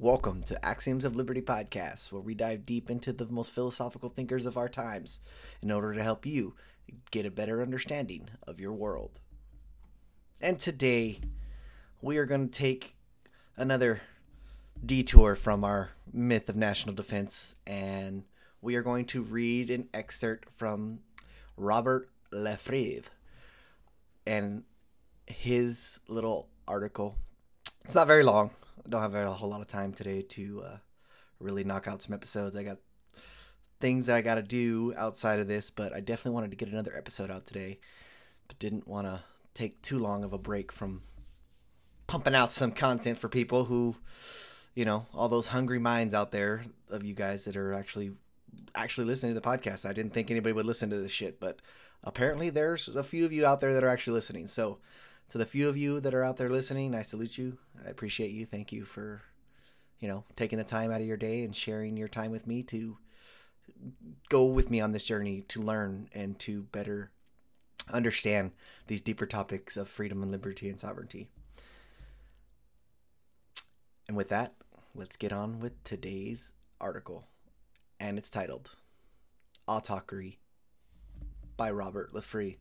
Welcome to Axioms of Liberty podcast, where we dive deep into the most philosophical thinkers of our times in order to help you get a better understanding of your world. And today, we are going to take another detour from our myth of national defense, and we are going to read an excerpt from Robert LeFevre and his little article. It's not very long. Don't have a whole lot of time today to uh, really knock out some episodes. I got things I got to do outside of this, but I definitely wanted to get another episode out today, but didn't want to take too long of a break from pumping out some content for people who, you know, all those hungry minds out there of you guys that are actually actually listening to the podcast. I didn't think anybody would listen to this shit, but apparently there's a few of you out there that are actually listening. So, to the few of you that are out there listening, I salute you. I appreciate you. Thank you for, you know, taking the time out of your day and sharing your time with me to go with me on this journey to learn and to better understand these deeper topics of freedom and liberty and sovereignty. And with that, let's get on with today's article. And it's titled Autocracy by Robert LeFevre.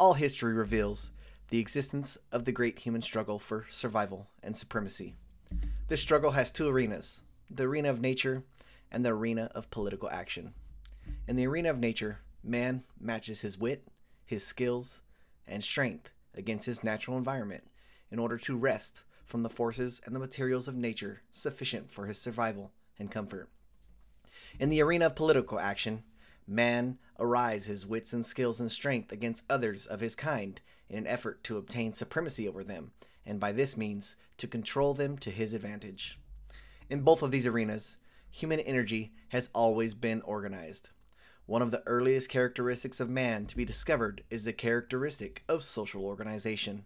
All history reveals the existence of the great human struggle for survival and supremacy. This struggle has two arenas the arena of nature and the arena of political action. In the arena of nature, man matches his wit, his skills, and strength against his natural environment in order to wrest from the forces and the materials of nature sufficient for his survival and comfort. In the arena of political action, man arise his wits and skills and strength against others of his kind in an effort to obtain supremacy over them, and by this means to control them to his advantage. In both of these arenas, human energy has always been organized. One of the earliest characteristics of man to be discovered is the characteristic of social organization.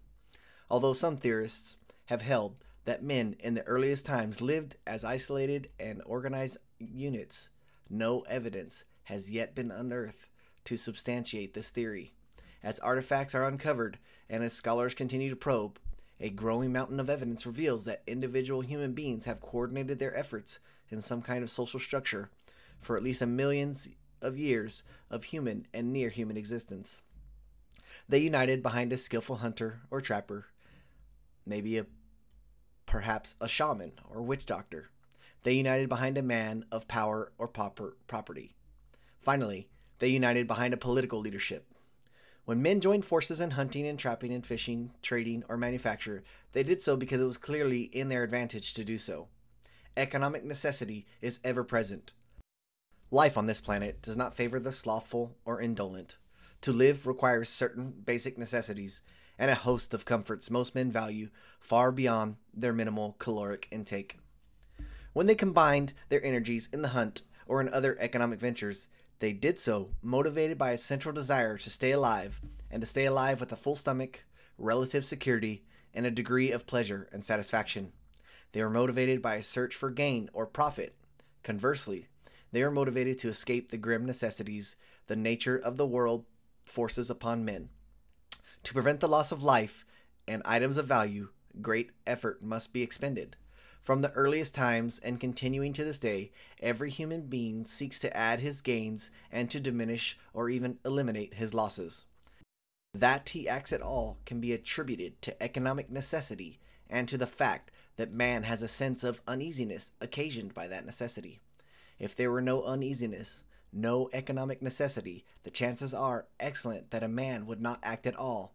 Although some theorists have held that men in the earliest times lived as isolated and organized units, no evidence has yet been unearthed to substantiate this theory. As artifacts are uncovered and as scholars continue to probe, a growing mountain of evidence reveals that individual human beings have coordinated their efforts in some kind of social structure for at least a millions of years of human and near human existence. They united behind a skillful hunter or trapper, maybe a perhaps a shaman or witch doctor. They united behind a man of power or proper property. Finally, they united behind a political leadership. When men joined forces in hunting and trapping and fishing, trading, or manufacture, they did so because it was clearly in their advantage to do so. Economic necessity is ever present. Life on this planet does not favor the slothful or indolent. To live requires certain basic necessities and a host of comforts most men value far beyond their minimal caloric intake. When they combined their energies in the hunt or in other economic ventures, they did so motivated by a central desire to stay alive and to stay alive with a full stomach, relative security, and a degree of pleasure and satisfaction. They were motivated by a search for gain or profit. Conversely, they are motivated to escape the grim necessities the nature of the world forces upon men. To prevent the loss of life and items of value, great effort must be expended. From the earliest times and continuing to this day, every human being seeks to add his gains and to diminish or even eliminate his losses. That he acts at all can be attributed to economic necessity and to the fact that man has a sense of uneasiness occasioned by that necessity. If there were no uneasiness, no economic necessity, the chances are excellent that a man would not act at all.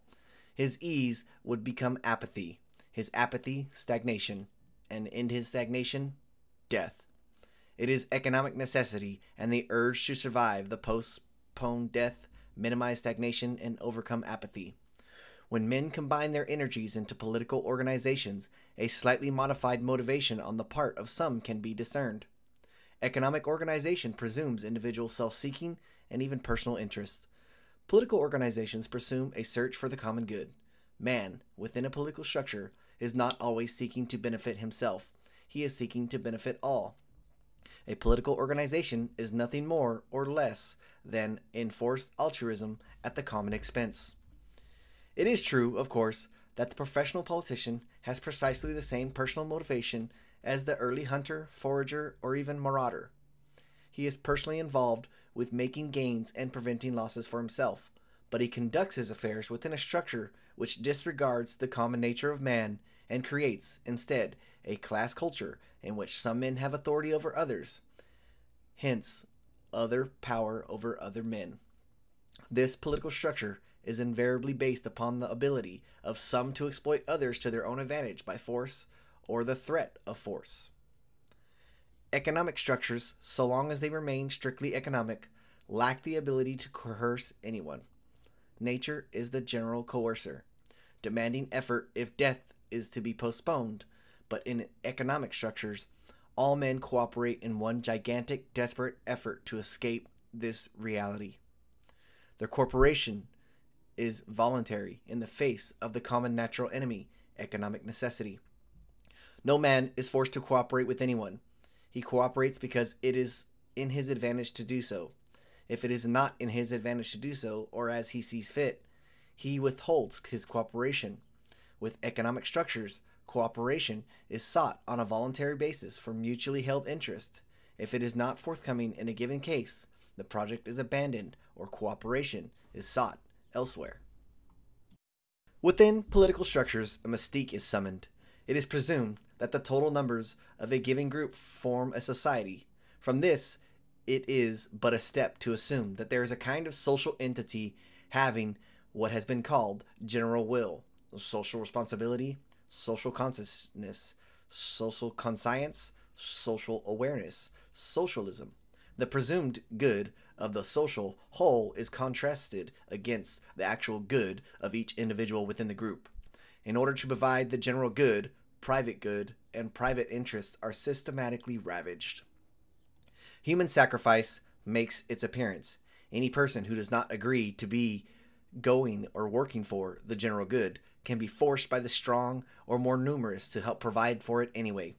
His ease would become apathy, his apathy, stagnation, and end his stagnation, death. It is economic necessity and the urge to survive the postpone death, minimize stagnation, and overcome apathy. When men combine their energies into political organizations, a slightly modified motivation on the part of some can be discerned. Economic organization presumes individual self seeking and even personal interest. Political organizations presume a search for the common good. Man, within a political structure, is not always seeking to benefit himself, he is seeking to benefit all. A political organization is nothing more or less than enforced altruism at the common expense. It is true, of course, that the professional politician has precisely the same personal motivation as the early hunter, forager, or even marauder. He is personally involved with making gains and preventing losses for himself, but he conducts his affairs within a structure which disregards the common nature of man and creates, instead, a class culture in which some men have authority over others, hence, other power over other men. This political structure is invariably based upon the ability of some to exploit others to their own advantage by force or the threat of force. Economic structures, so long as they remain strictly economic, lack the ability to coerce anyone. Nature is the general coercer, demanding effort if death is to be postponed, but in economic structures, all men cooperate in one gigantic, desperate effort to escape this reality. Their corporation is voluntary in the face of the common natural enemy, economic necessity. No man is forced to cooperate with anyone. He cooperates because it is in his advantage to do so. If it is not in his advantage to do so, or as he sees fit, he withholds his cooperation. With economic structures, cooperation is sought on a voluntary basis for mutually held interest. If it is not forthcoming in a given case, the project is abandoned or cooperation is sought elsewhere. Within political structures, a mystique is summoned. It is presumed that the total numbers of a given group form a society. From this, it is but a step to assume that there is a kind of social entity having what has been called general will, social responsibility, social consciousness, social conscience, social awareness, socialism. The presumed good of the social whole is contrasted against the actual good of each individual within the group. In order to provide the general good, private good, and private interests are systematically ravaged. Human sacrifice makes its appearance. Any person who does not agree to be going or working for the general good can be forced by the strong or more numerous to help provide for it anyway.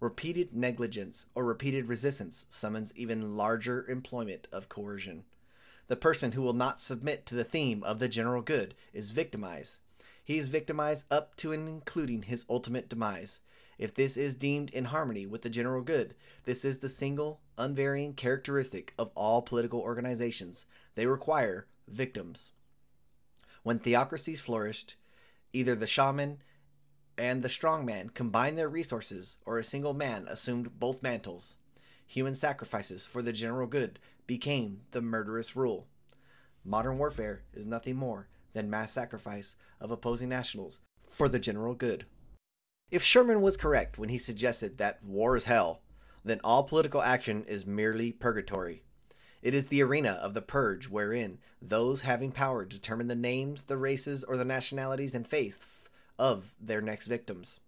Repeated negligence or repeated resistance summons even larger employment of coercion. The person who will not submit to the theme of the general good is victimized. He is victimized up to and including his ultimate demise. If this is deemed in harmony with the general good, this is the single, unvarying characteristic of all political organizations. They require victims. When theocracies flourished, either the shaman and the strongman combined their resources, or a single man assumed both mantles. Human sacrifices for the general good became the murderous rule. Modern warfare is nothing more than mass sacrifice of opposing nationals for the general good. If Sherman was correct when he suggested that war is hell, then all political action is merely purgatory. It is the arena of the purge wherein those having power determine the names, the races, or the nationalities and faiths of their next victims.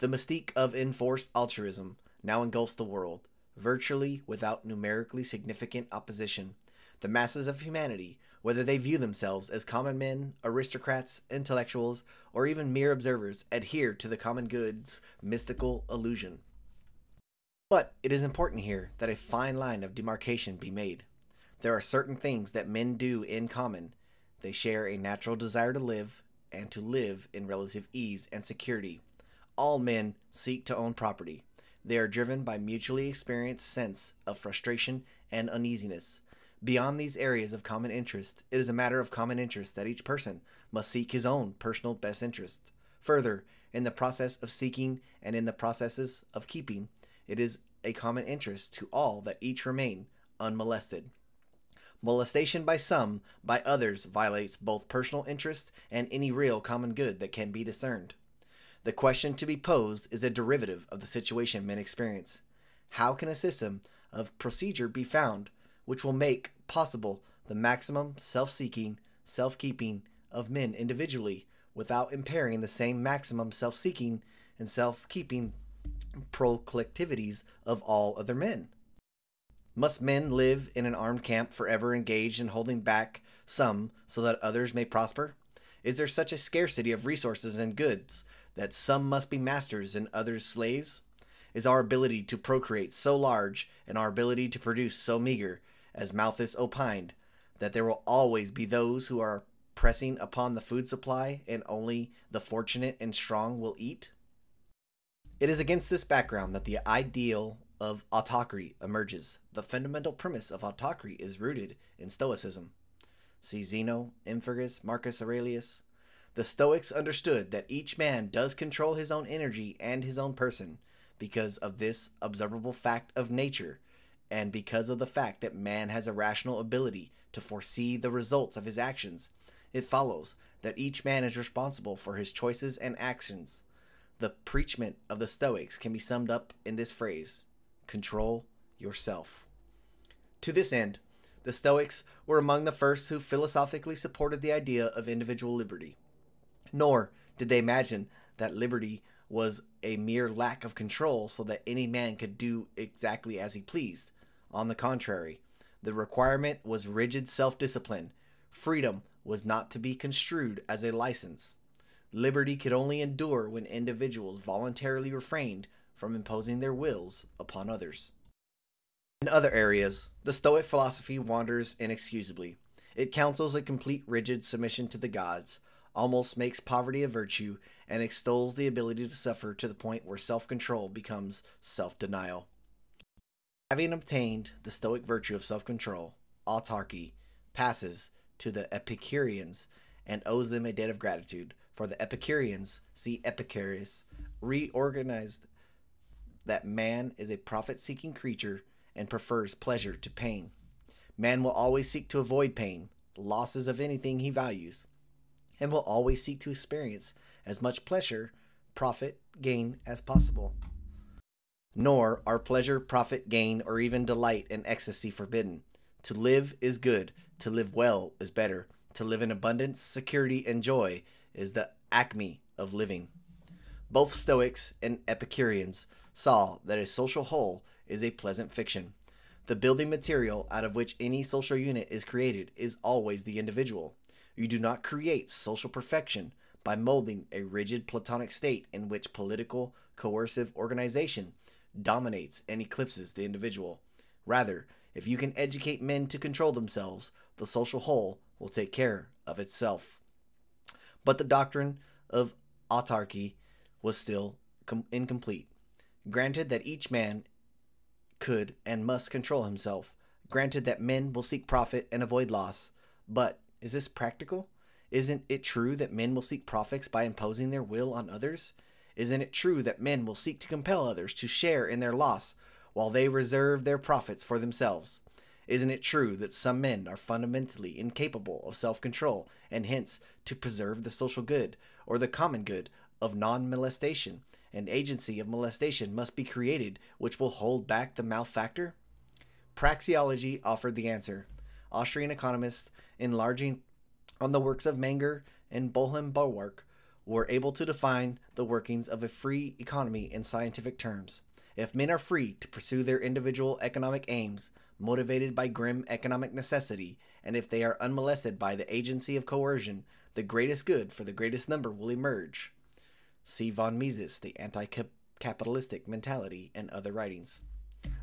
The mystique of enforced altruism now engulfs the world, virtually without numerically significant opposition. The masses of humanity, whether they view themselves as common men, aristocrats, intellectuals, or even mere observers, adhere to the common good's mystical illusion. But it is important here that a fine line of demarcation be made. There are certain things that men do in common. They share a natural desire to live, and to live in relative ease and security. All men seek to own property. They are driven by mutually experienced sense of frustration and uneasiness. Beyond these areas of common interest, it is a matter of common interest that each person must seek his own personal best interest. Further, in the process of seeking and in the processes of keeping, it is a common interest to all that each remain unmolested. Molestation by some, by others, violates both personal interest and any real common good that can be discerned. The question to be posed is a derivative of the situation men experience. How can a system of procedure be found which will make possible the maximum self seeking, self keeping of men individually without impairing the same maximum self seeking and self keeping proclivities of all other men? Must men live in an armed camp forever engaged in holding back some so that others may prosper? Is there such a scarcity of resources and goods that some must be masters and others slaves? Is our ability to procreate so large and our ability to produce so meager, as Malthus opined, that there will always be those who are pressing upon the food supply and only the fortunate and strong will eat? It is against this background that the ideal of autocracy emerges. The fundamental premise of autocracy is rooted in Stoicism. See Zeno, Amphiaraus, Marcus Aurelius. The Stoics understood that each man does control his own energy and his own person because of this observable fact of nature and because of the fact that man has a rational ability to foresee the results of his actions. It follows that each man is responsible for his choices and actions. The preachment of the Stoics can be summed up in this phrase control yourself. To this end, the Stoics were among the first who philosophically supported the idea of individual liberty. Nor did they imagine that liberty was a mere lack of control so that any man could do exactly as he pleased. On the contrary, the requirement was rigid self discipline. Freedom was not to be construed as a license. Liberty could only endure when individuals voluntarily refrained from imposing their wills upon others. In other areas, the Stoic philosophy wanders inexcusably. It counsels a complete rigid submission to the gods, almost makes poverty a virtue, and extols the ability to suffer to the point where self control becomes self denial. Having obtained the Stoic virtue of self control, autarchy passes to the Epicureans and owes them a debt of gratitude, for the Epicureans, see Epicurus, reorganized that man is a profit seeking creature and prefers pleasure to pain. Man will always seek to avoid pain, losses of anything he values, and will always seek to experience as much pleasure, profit, gain as possible. Nor are pleasure, profit, gain, or even delight and ecstasy forbidden. To live is good, to live well is better, to live in abundance, security, and joy is the acme of living. Both Stoics and Epicureans saw that a social whole is a pleasant fiction. The building material out of which any social unit is created is always the individual. You do not create social perfection by molding a rigid Platonic state in which political, coercive organization dominates and eclipses the individual. Rather, if you can educate men to control themselves, the social whole will take care of itself. But the doctrine of autarchy was still com- incomplete. Granted that each man could and must control himself, granted that men will seek profit and avoid loss, but is this practical? Isn't it true that men will seek profits by imposing their will on others? Isn't it true that men will seek to compel others to share in their loss while they reserve their profits for themselves? Isn't it true that some men are fundamentally incapable of self control and hence to preserve the social good or the common good of non molestation an agency of molestation must be created which will hold back the malefactor? Praxeology offered the answer. Austrian economists, enlarging on the works of Menger and Boehm Bawerk, were able to define the workings of a free economy in scientific terms. If men are free to pursue their individual economic aims, motivated by grim economic necessity, and if they are unmolested by the agency of coercion, the greatest good for the greatest number will emerge. See von Mises, The Anti-Capitalistic Mentality, and other writings.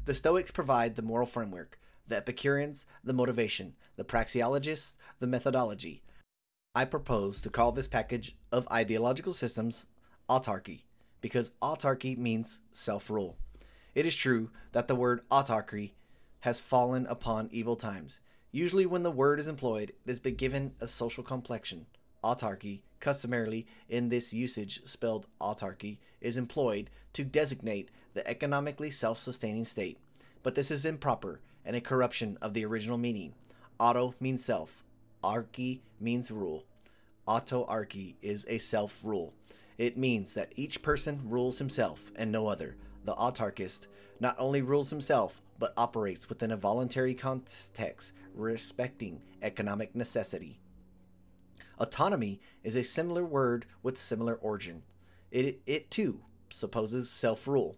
The Stoics provide the moral framework, the Epicureans, the motivation, the Praxeologists, the methodology. I propose to call this package of ideological systems autarchy, because autarchy means self rule. It is true that the word autarchy has fallen upon evil times. Usually, when the word is employed, it has been given a social complexion. Autarchy customarily in this usage spelled autarky, is employed to designate the economically self sustaining state. But this is improper and a corruption of the original meaning. Auto means self, archy means rule. Autarchy is a self rule. It means that each person rules himself and no other. The autarchist not only rules himself, but operates within a voluntary context respecting economic necessity. Autonomy is a similar word with similar origin. It, it too supposes self rule.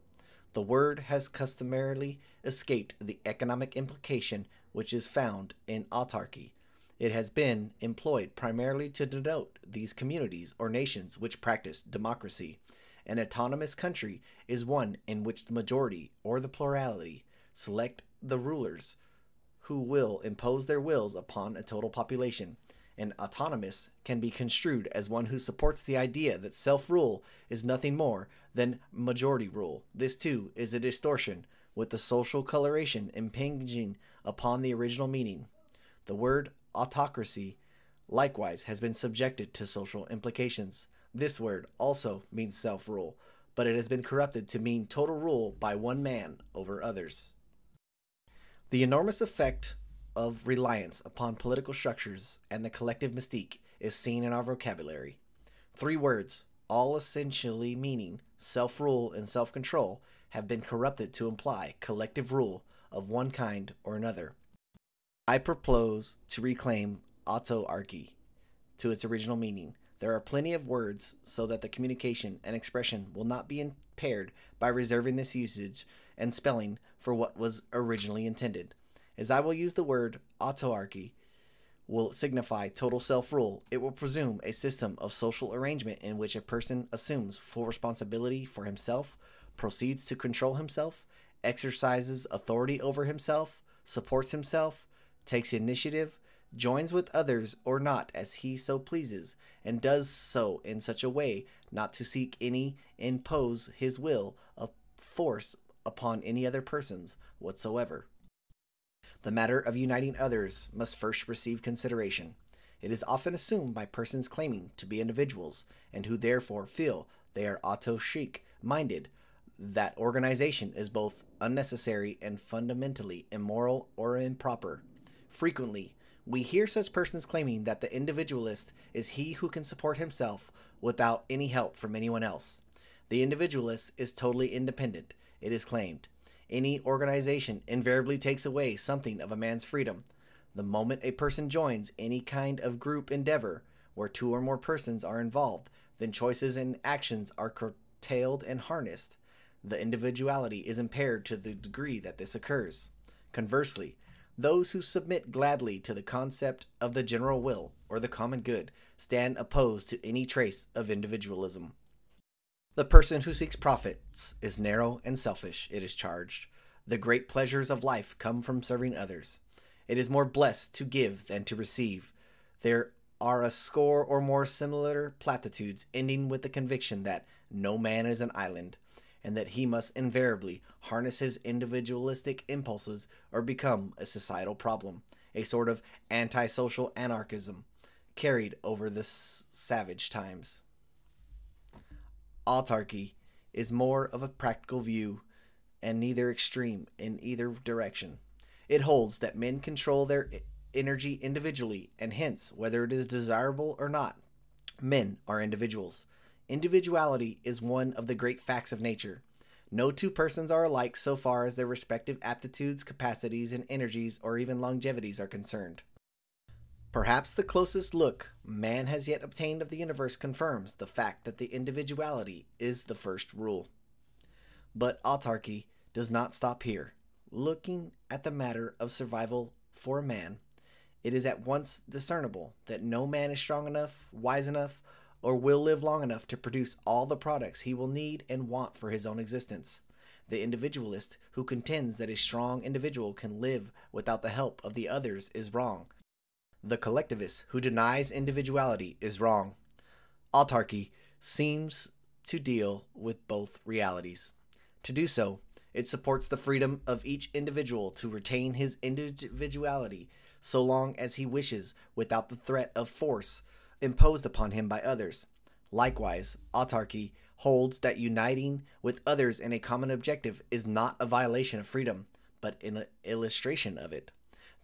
The word has customarily escaped the economic implication which is found in autarky. It has been employed primarily to denote these communities or nations which practice democracy. An autonomous country is one in which the majority or the plurality select the rulers who will impose their wills upon a total population and autonomous can be construed as one who supports the idea that self rule is nothing more than majority rule. This, too, is a distortion, with the social coloration impinging upon the original meaning. The word autocracy likewise has been subjected to social implications. This word also means self rule, but it has been corrupted to mean total rule by one man over others. The enormous effect of reliance upon political structures and the collective mystique is seen in our vocabulary. Three words, all essentially meaning self rule and self control, have been corrupted to imply collective rule of one kind or another. I propose to reclaim autarchy to its original meaning. There are plenty of words so that the communication and expression will not be impaired by reserving this usage and spelling for what was originally intended. As I will use the word autarchy will signify total self rule, it will presume a system of social arrangement in which a person assumes full responsibility for himself, proceeds to control himself, exercises authority over himself, supports himself, takes initiative, joins with others or not as he so pleases, and does so in such a way not to seek any impose his will of force upon any other persons whatsoever. The matter of uniting others must first receive consideration. It is often assumed by persons claiming to be individuals, and who therefore feel they are autarchic minded, that organization is both unnecessary and fundamentally immoral or improper. Frequently, we hear such persons claiming that the individualist is he who can support himself without any help from anyone else. The individualist is totally independent, it is claimed. Any organization invariably takes away something of a man's freedom. The moment a person joins any kind of group endeavor where two or more persons are involved, then choices and actions are curtailed and harnessed. The individuality is impaired to the degree that this occurs. Conversely, those who submit gladly to the concept of the general will or the common good stand opposed to any trace of individualism. The person who seeks profits is narrow and selfish, it is charged. The great pleasures of life come from serving others. It is more blessed to give than to receive. There are a score or more similar platitudes ending with the conviction that no man is an island, and that he must invariably harness his individualistic impulses or become a societal problem, a sort of antisocial anarchism carried over the s- savage times autarchy is more of a practical view and neither extreme in either direction. It holds that men control their energy individually, and hence, whether it is desirable or not, men are individuals. Individuality is one of the great facts of nature. No two persons are alike so far as their respective aptitudes, capacities, and energies, or even longevities, are concerned. Perhaps the closest look man has yet obtained of the universe confirms the fact that the individuality is the first rule. But autarchy does not stop here. Looking at the matter of survival for a man, it is at once discernible that no man is strong enough, wise enough, or will live long enough to produce all the products he will need and want for his own existence. The individualist who contends that a strong individual can live without the help of the others is wrong the collectivist who denies individuality is wrong. Autarchy seems to deal with both realities. To do so, it supports the freedom of each individual to retain his individuality so long as he wishes without the threat of force imposed upon him by others. Likewise, autarchy holds that uniting with others in a common objective is not a violation of freedom, but an illustration of it.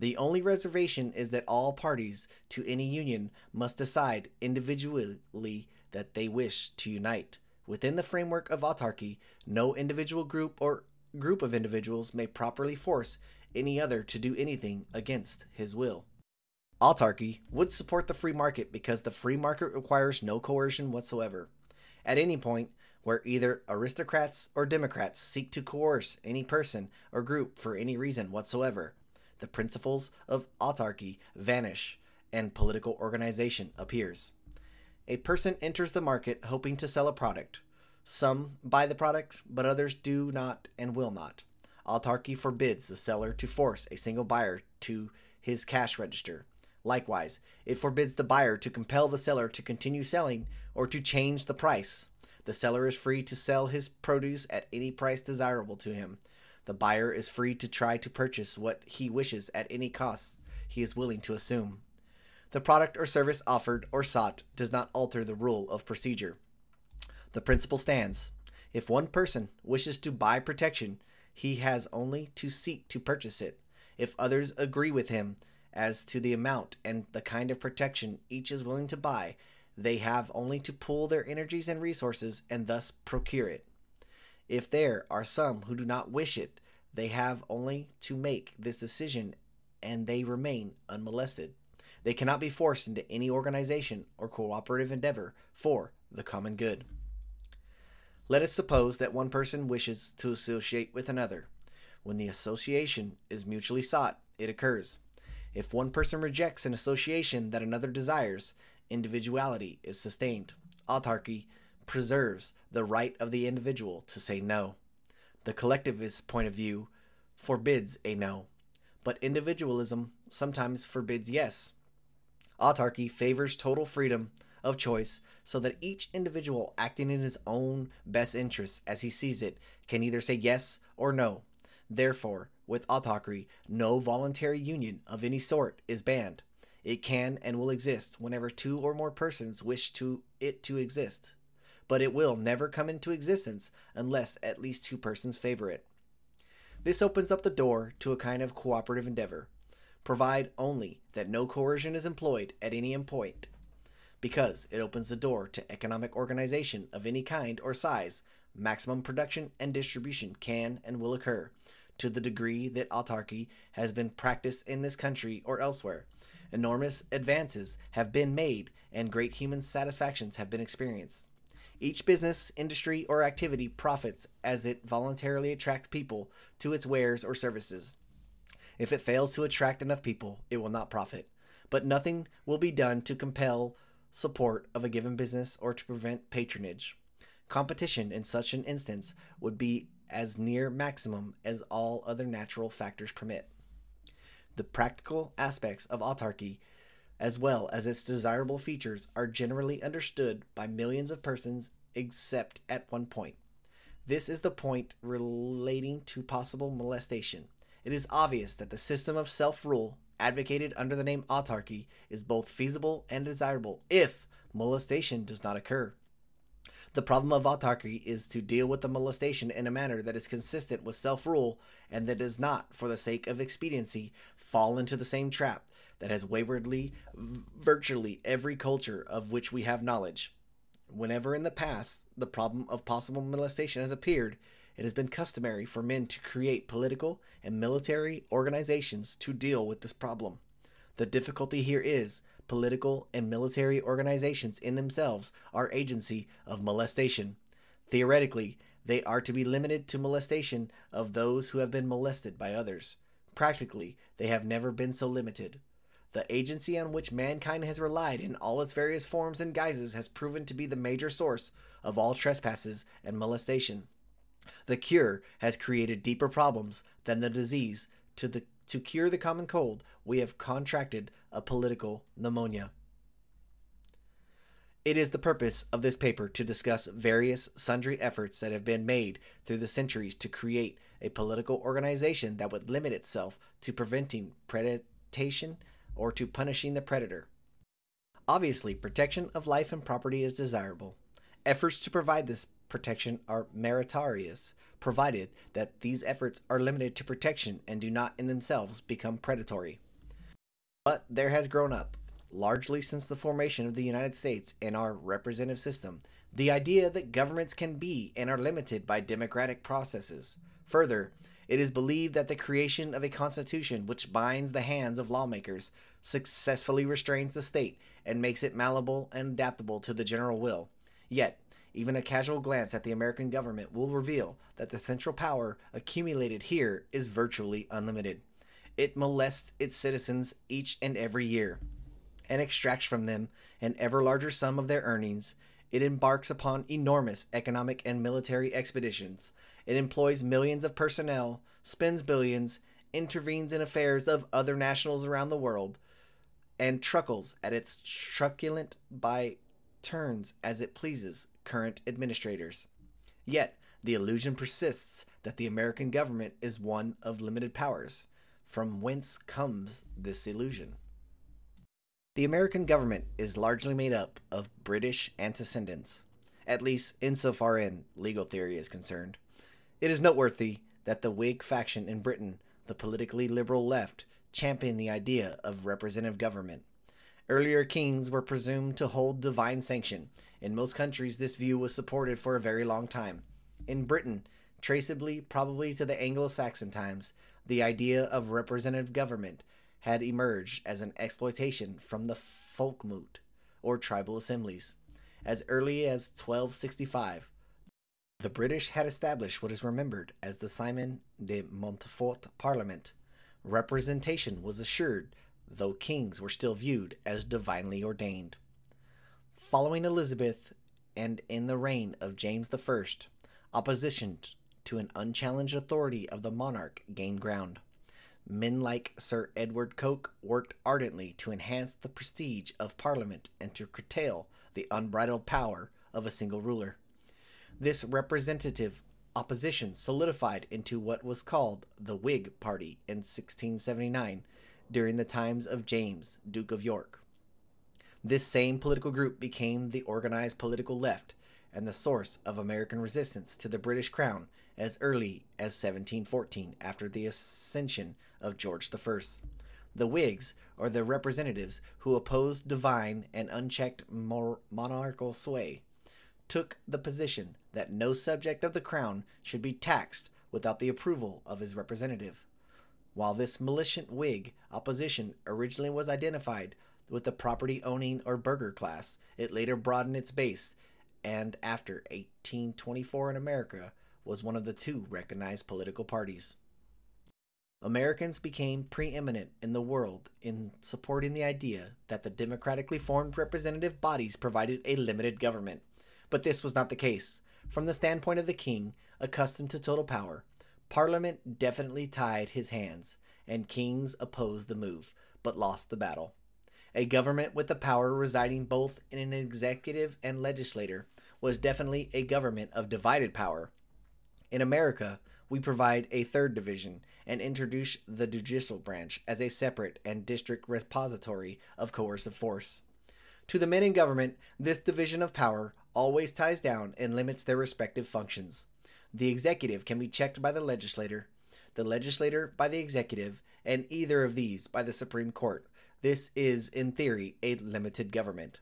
The only reservation is that all parties to any union must decide individually that they wish to unite. Within the framework of autarchy, no individual group or group of individuals may properly force any other to do anything against his will. Autarchy would support the free market because the free market requires no coercion whatsoever. At any point where either aristocrats or democrats seek to coerce any person or group for any reason whatsoever, the principles of autarchy vanish and political organization appears. A person enters the market hoping to sell a product. Some buy the product, but others do not and will not. Autarchy forbids the seller to force a single buyer to his cash register. Likewise, it forbids the buyer to compel the seller to continue selling or to change the price. The seller is free to sell his produce at any price desirable to him. The buyer is free to try to purchase what he wishes at any cost he is willing to assume. The product or service offered or sought does not alter the rule of procedure. The principle stands. If one person wishes to buy protection, he has only to seek to purchase it. If others agree with him as to the amount and the kind of protection each is willing to buy, they have only to pool their energies and resources and thus procure it. If there are some who do not wish it, they have only to make this decision and they remain unmolested. They cannot be forced into any organization or cooperative endeavor for the common good. Let us suppose that one person wishes to associate with another. When the association is mutually sought, it occurs. If one person rejects an association that another desires, individuality is sustained. Autarchy preserves the right of the individual to say no. The collectivist point of view forbids a no, but individualism sometimes forbids yes. Autarchy favors total freedom of choice so that each individual acting in his own best interests as he sees it can either say yes or no. Therefore, with autocracy, no voluntary union of any sort is banned. It can and will exist whenever two or more persons wish to it to exist, but it will never come into existence unless at least two persons favor it. This opens up the door to a kind of cooperative endeavor. Provide only that no coercion is employed at any point, because it opens the door to economic organization of any kind or size. Maximum production and distribution can and will occur to the degree that autarchy has been practiced in this country or elsewhere. Enormous advances have been made and great human satisfactions have been experienced. Each business, industry, or activity profits as it voluntarily attracts people to its wares or services. If it fails to attract enough people, it will not profit. But nothing will be done to compel support of a given business or to prevent patronage. Competition in such an instance would be as near maximum as all other natural factors permit. The practical aspects of autarchy, as well as its desirable features, are generally understood by millions of persons except at one point. This is the point relating to possible molestation. It is obvious that the system of self rule advocated under the name autarchy is both feasible and desirable if molestation does not occur. The problem of autarchy is to deal with the molestation in a manner that is consistent with self rule and that does not, for the sake of expediency, fall into the same trap that has waywardly virtually every culture of which we have knowledge. Whenever in the past the problem of possible molestation has appeared, it has been customary for men to create political and military organizations to deal with this problem. The difficulty here is political and military organizations in themselves are agency of molestation. Theoretically, they are to be limited to molestation of those who have been molested by others. Practically, they have never been so limited. The agency on which mankind has relied in all its various forms and guises has proven to be the major source of all trespasses and molestation. The cure has created deeper problems than the disease. To, the, to cure the common cold, we have contracted a political pneumonia. It is the purpose of this paper to discuss various sundry efforts that have been made through the centuries to create a political organization that would limit itself to preventing predation or to punishing the predator. Obviously, protection of life and property is desirable. Efforts to provide this protection are meritorious, provided that these efforts are limited to protection and do not in themselves become predatory. But there has grown up, largely since the formation of the United States and our representative system, the idea that governments can be and are limited by democratic processes. Further, it is believed that the creation of a constitution which binds the hands of lawmakers successfully restrains the state and makes it malleable and adaptable to the general will. Yet, even a casual glance at the American government will reveal that the central power accumulated here is virtually unlimited. It molests its citizens each and every year and extracts from them an ever larger sum of their earnings. It embarks upon enormous economic and military expeditions. It employs millions of personnel, spends billions, intervenes in affairs of other nationals around the world, and truckles at its truculent by turns as it pleases current administrators. Yet, the illusion persists that the American government is one of limited powers. From whence comes this illusion? The American government is largely made up of British antecedents, at least insofar in legal theory is concerned. It is noteworthy that the Whig faction in Britain, the politically liberal left, championed the idea of representative government. Earlier kings were presumed to hold divine sanction. In most countries, this view was supported for a very long time. In Britain, traceably probably to the Anglo Saxon times, the idea of representative government had emerged as an exploitation from the folkmoot, or tribal assemblies. As early as 1265, the British had established what is remembered as the Simon de Montfort Parliament. Representation was assured, though kings were still viewed as divinely ordained. Following Elizabeth and in the reign of James I, opposition to an unchallenged authority of the monarch gained ground. Men like Sir Edward Coke worked ardently to enhance the prestige of Parliament and to curtail the unbridled power of a single ruler. This representative opposition solidified into what was called the Whig Party in 1679 during the times of James, Duke of York. This same political group became the organized political left and the source of American resistance to the British crown as early as 1714 after the accession of George I. The Whigs, or the representatives who opposed divine and unchecked monarchical sway, took the position that no subject of the crown should be taxed without the approval of his representative. While this militant Whig opposition originally was identified with the property owning or burgher class, it later broadened its base and after 1824 in America was one of the two recognized political parties. Americans became preeminent in the world in supporting the idea that the democratically formed representative bodies provided a limited government. But this was not the case. From the standpoint of the king, accustomed to total power, Parliament definitely tied his hands, and kings opposed the move, but lost the battle. A government with the power residing both in an executive and legislature was definitely a government of divided power. In America, we provide a third division and introduce the judicial branch as a separate and district repository of coercive force. To the men in government, this division of power always ties down and limits their respective functions. The executive can be checked by the legislator, the legislator by the executive, and either of these by the Supreme Court. This is, in theory, a limited government.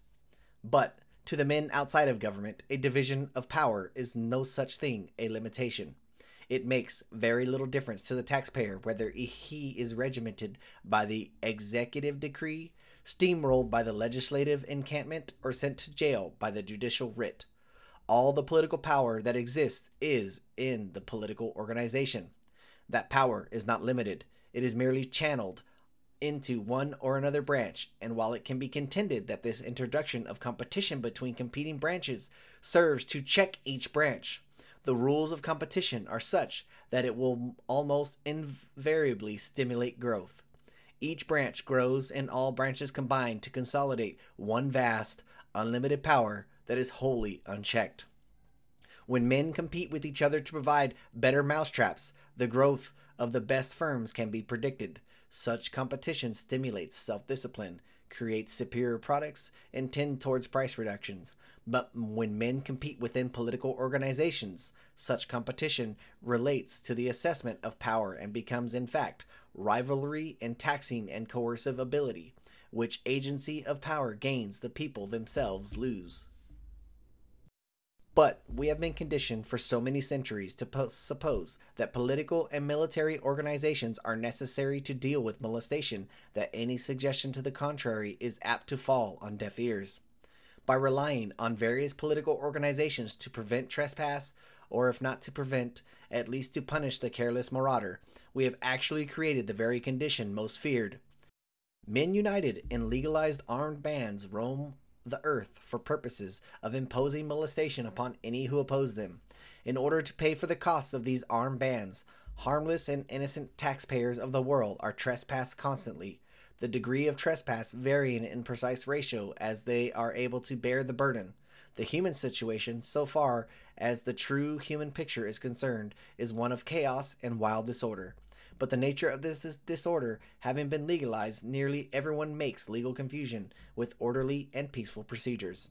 But to the men outside of government, a division of power is no such thing a limitation. It makes very little difference to the taxpayer whether he is regimented by the executive decree, steamrolled by the legislative encampment, or sent to jail by the judicial writ. All the political power that exists is in the political organization. That power is not limited, it is merely channeled into one or another branch, and while it can be contended that this introduction of competition between competing branches serves to check each branch, the rules of competition are such that it will almost invariably stimulate growth. Each branch grows, and all branches combine to consolidate one vast, unlimited power that is wholly unchecked. When men compete with each other to provide better mousetraps, the growth of the best firms can be predicted. Such competition stimulates self discipline, creates superior products, and tend towards price reductions. But when men compete within political organizations, such competition relates to the assessment of power and becomes, in fact, rivalry and taxing and coercive ability. Which agency of power gains the people themselves lose. But we have been conditioned for so many centuries to po- suppose that political and military organizations are necessary to deal with molestation that any suggestion to the contrary is apt to fall on deaf ears. By relying on various political organizations to prevent trespass, or if not to prevent, at least to punish the careless marauder, we have actually created the very condition most feared. Men united in legalized armed bands roam the earth for purposes of imposing molestation upon any who oppose them. In order to pay for the costs of these armed bands, harmless and innocent taxpayers of the world are trespassed constantly. the degree of trespass varying in precise ratio as they are able to bear the burden. The human situation, so far as the true human picture is concerned, is one of chaos and wild disorder. But the nature of this, this disorder having been legalized, nearly everyone makes legal confusion with orderly and peaceful procedures.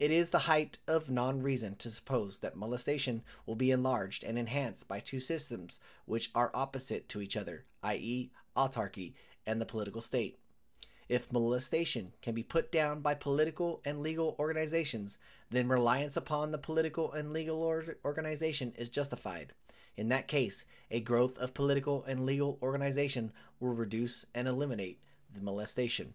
It is the height of non reason to suppose that molestation will be enlarged and enhanced by two systems which are opposite to each other, i.e., autarchy and the political state. If molestation can be put down by political and legal organizations, then reliance upon the political and legal organization is justified. In that case, a growth of political and legal organization will reduce and eliminate the molestation.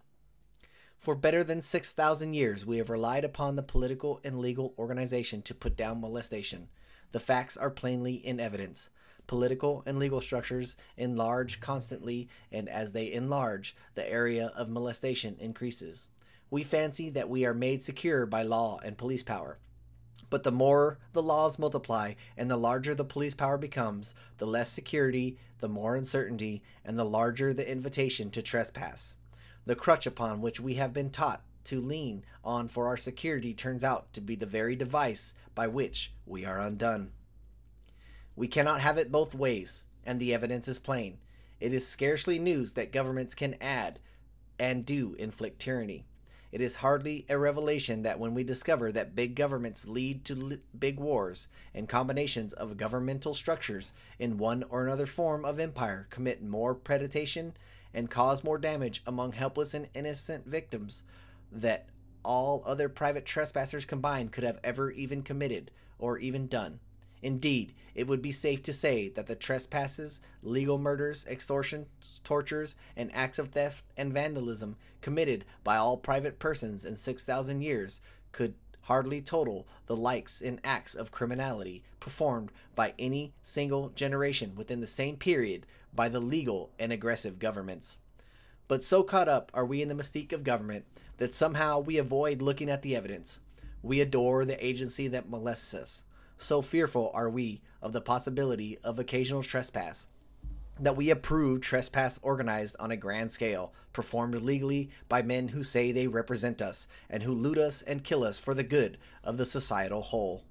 For better than 6,000 years, we have relied upon the political and legal organization to put down molestation. The facts are plainly in evidence. Political and legal structures enlarge constantly, and as they enlarge, the area of molestation increases. We fancy that we are made secure by law and police power. But the more the laws multiply and the larger the police power becomes, the less security, the more uncertainty, and the larger the invitation to trespass. The crutch upon which we have been taught to lean on for our security turns out to be the very device by which we are undone. We cannot have it both ways, and the evidence is plain. It is scarcely news that governments can add and do inflict tyranny. It is hardly a revelation that when we discover that big governments lead to big wars and combinations of governmental structures in one or another form of empire commit more predation and cause more damage among helpless and innocent victims that all other private trespassers combined could have ever even committed or even done. Indeed, it would be safe to say that the trespasses, legal murders, extortions, tortures, and acts of theft and vandalism committed by all private persons in 6,000 years could hardly total the likes in acts of criminality performed by any single generation within the same period by the legal and aggressive governments. But so caught up are we in the mystique of government that somehow we avoid looking at the evidence. We adore the agency that molests us so fearful are we of the possibility of occasional trespass that we approve trespass organized on a grand scale, performed legally by men who say they represent us and who loot us and kill us for the good of the societal whole.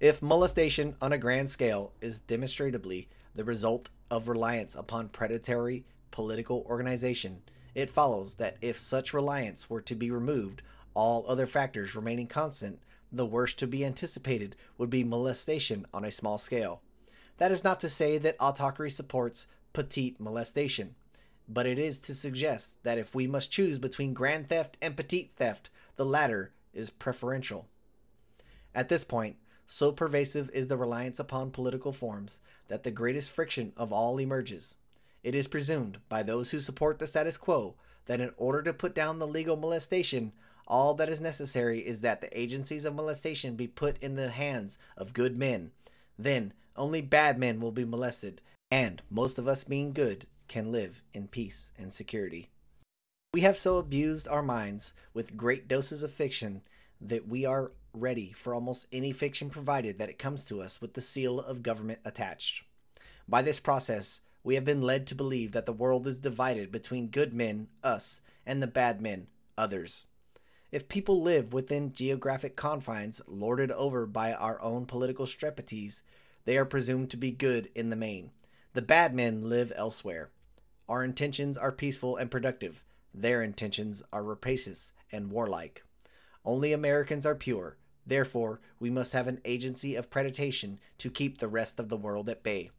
If molestation on a grand scale is demonstrably the result of reliance upon predatory political organization, it follows that if such reliance were to be removed, all other factors remaining constant, the worst to be anticipated would be molestation on a small scale. That is not to say that autocracy supports petite molestation, but it is to suggest that if we must choose between grand theft and petite theft, the latter is preferential. At this point, so pervasive is the reliance upon political forms that the greatest friction of all emerges. It is presumed by those who support the status quo that in order to put down the legal molestation, all that is necessary is that the agencies of molestation be put in the hands of good men. Then only bad men will be molested, and most of us being good can live in peace and security. We have so abused our minds with great doses of fiction that we are ready for almost any fiction provided that it comes to us with the seal of government attached. By this process, we have been led to believe that the world is divided between good men, us, and the bad men, others. If people live within geographic confines lorded over by our own political strepities, they are presumed to be good in the main. The bad men live elsewhere. Our intentions are peaceful and productive. Their intentions are rapacious and warlike. Only Americans are pure. Therefore, we must have an agency of predation to keep the rest of the world at bay.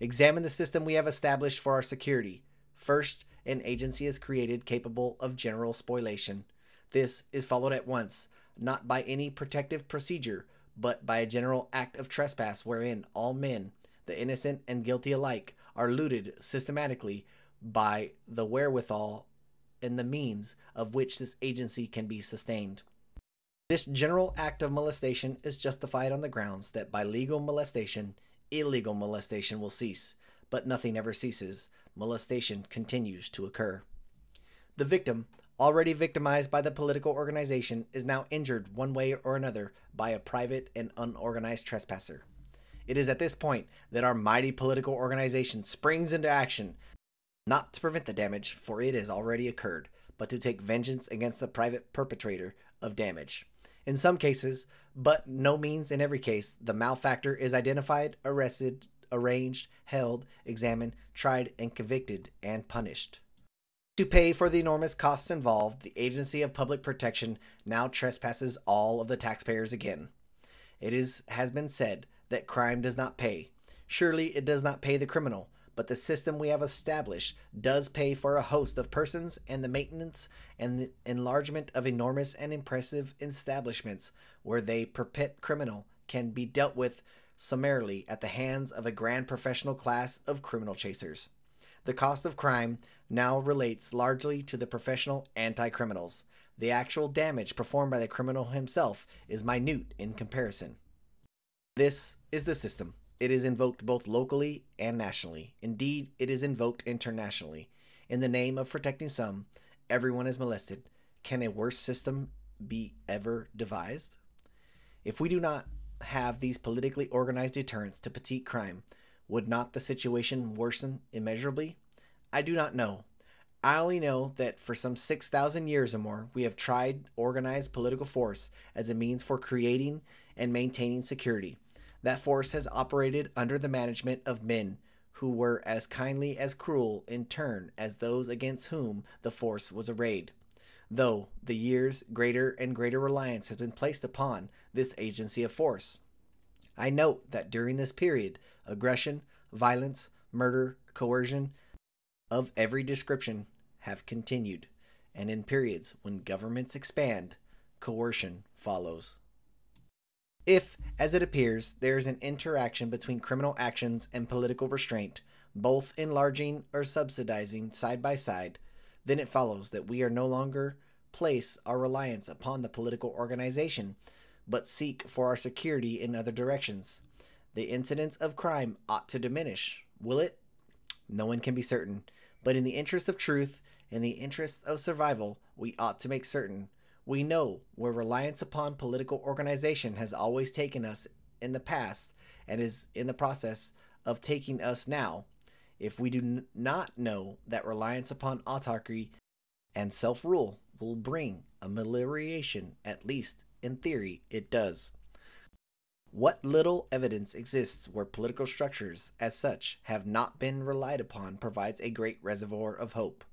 Examine the system we have established for our security. First, an agency is created capable of general spoliation. This is followed at once, not by any protective procedure, but by a general act of trespass wherein all men, the innocent and guilty alike, are looted systematically by the wherewithal and the means of which this agency can be sustained. This general act of molestation is justified on the grounds that by legal molestation, illegal molestation will cease, but nothing ever ceases. Molestation continues to occur. The victim already victimized by the political organization, is now injured one way or another by a private and unorganized trespasser. It is at this point that our mighty political organization springs into action Not to prevent the damage, for it has already occurred, but to take vengeance against the private perpetrator of damage. In some cases, but no means in every case, the malefactor is identified, arrested, arranged, held, examined, tried, and convicted, and punished. To pay for the enormous costs involved, the Agency of Public Protection now trespasses all of the taxpayers again. It is, has been said that crime does not pay. Surely it does not pay the criminal, but the system we have established does pay for a host of persons and the maintenance and the enlargement of enormous and impressive establishments where they perpet criminal can be dealt with summarily at the hands of a grand professional class of criminal chasers. The cost of crime now relates largely to the professional anti criminals. The actual damage performed by the criminal himself is minute in comparison. This is the system. It is invoked both locally and nationally. Indeed, it is invoked internationally. In the name of protecting some, everyone is molested. Can a worse system be ever devised? If we do not have these politically organized deterrents to petite crime, would not the situation worsen immeasurably? I do not know. I only know that for some 6,000 years or more, we have tried organized political force as a means for creating and maintaining security. That force has operated under the management of men who were as kindly as cruel in turn as those against whom the force was arrayed. Though the years greater and greater reliance has been placed upon this agency of force. I note that during this period, aggression, violence, murder, coercion of every description have continued, and in periods when governments expand, coercion follows. If, as it appears, there is an interaction between criminal actions and political restraint, both enlarging or subsidizing side by side, then it follows that we are no longer place our reliance upon the political organization, but seek for our security in other directions. The incidence of crime ought to diminish. Will it? No one can be certain. But in the interest of truth, in the interest of survival, we ought to make certain we know where reliance upon political organization has always taken us in the past and is in the process of taking us now. If we do n- not know that reliance upon autarchy and self rule will bring amelioration, at least in theory, it does. What little evidence exists where political structures, as such, have not been relied upon provides a great reservoir of hope.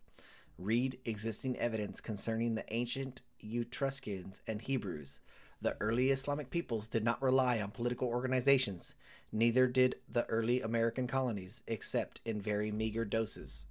Read existing evidence concerning the ancient Etruscans and Hebrews. The early Islamic peoples did not rely on political organizations, neither did the early American colonies, except in very meager doses.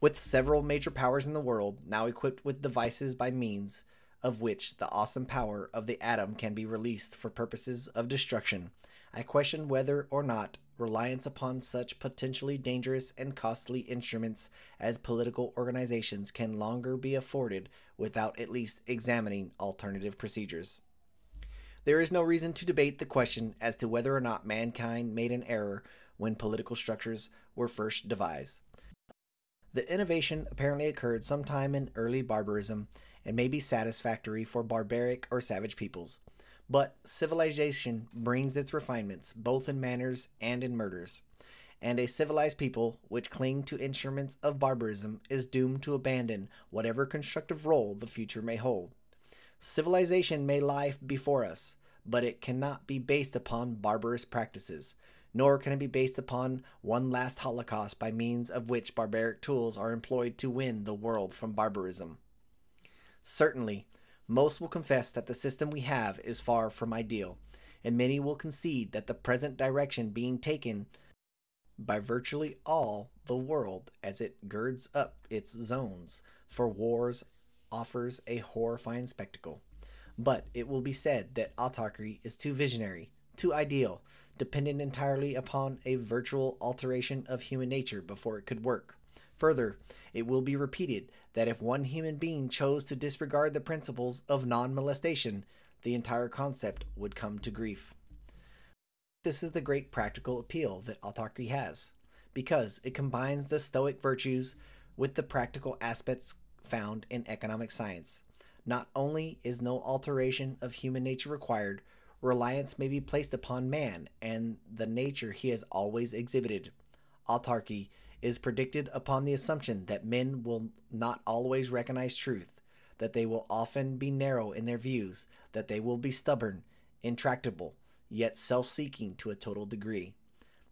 With several major powers in the world now equipped with devices by means of which the awesome power of the atom can be released for purposes of destruction, I question whether or not reliance upon such potentially dangerous and costly instruments as political organizations can longer be afforded without at least examining alternative procedures. There is no reason to debate the question as to whether or not mankind made an error when political structures were first devised. The innovation apparently occurred sometime in early barbarism and may be satisfactory for barbaric or savage peoples. But civilization brings its refinements both in manners and in murders, and a civilized people which cling to instruments of barbarism is doomed to abandon whatever constructive role the future may hold. Civilization may lie before us, but it cannot be based upon barbarous practices, nor can it be based upon one last holocaust by means of which barbaric tools are employed to win the world from barbarism. Certainly, most will confess that the system we have is far from ideal, and many will concede that the present direction being taken by virtually all the world as it girds up its zones for wars offers a horrifying spectacle. But it will be said that autarchy is too visionary, too ideal, dependent entirely upon a virtual alteration of human nature before it could work. Further, it will be repeated that if one human being chose to disregard the principles of non molestation, the entire concept would come to grief. This is the great practical appeal that autarchy has, because it combines the stoic virtues with the practical aspects found in economic science. Not only is no alteration of human nature required, reliance may be placed upon man and the nature he has always exhibited autarchy is predicted upon the assumption that men will not always recognize truth, that they will often be narrow in their views, that they will be stubborn, intractable, yet self seeking to a total degree.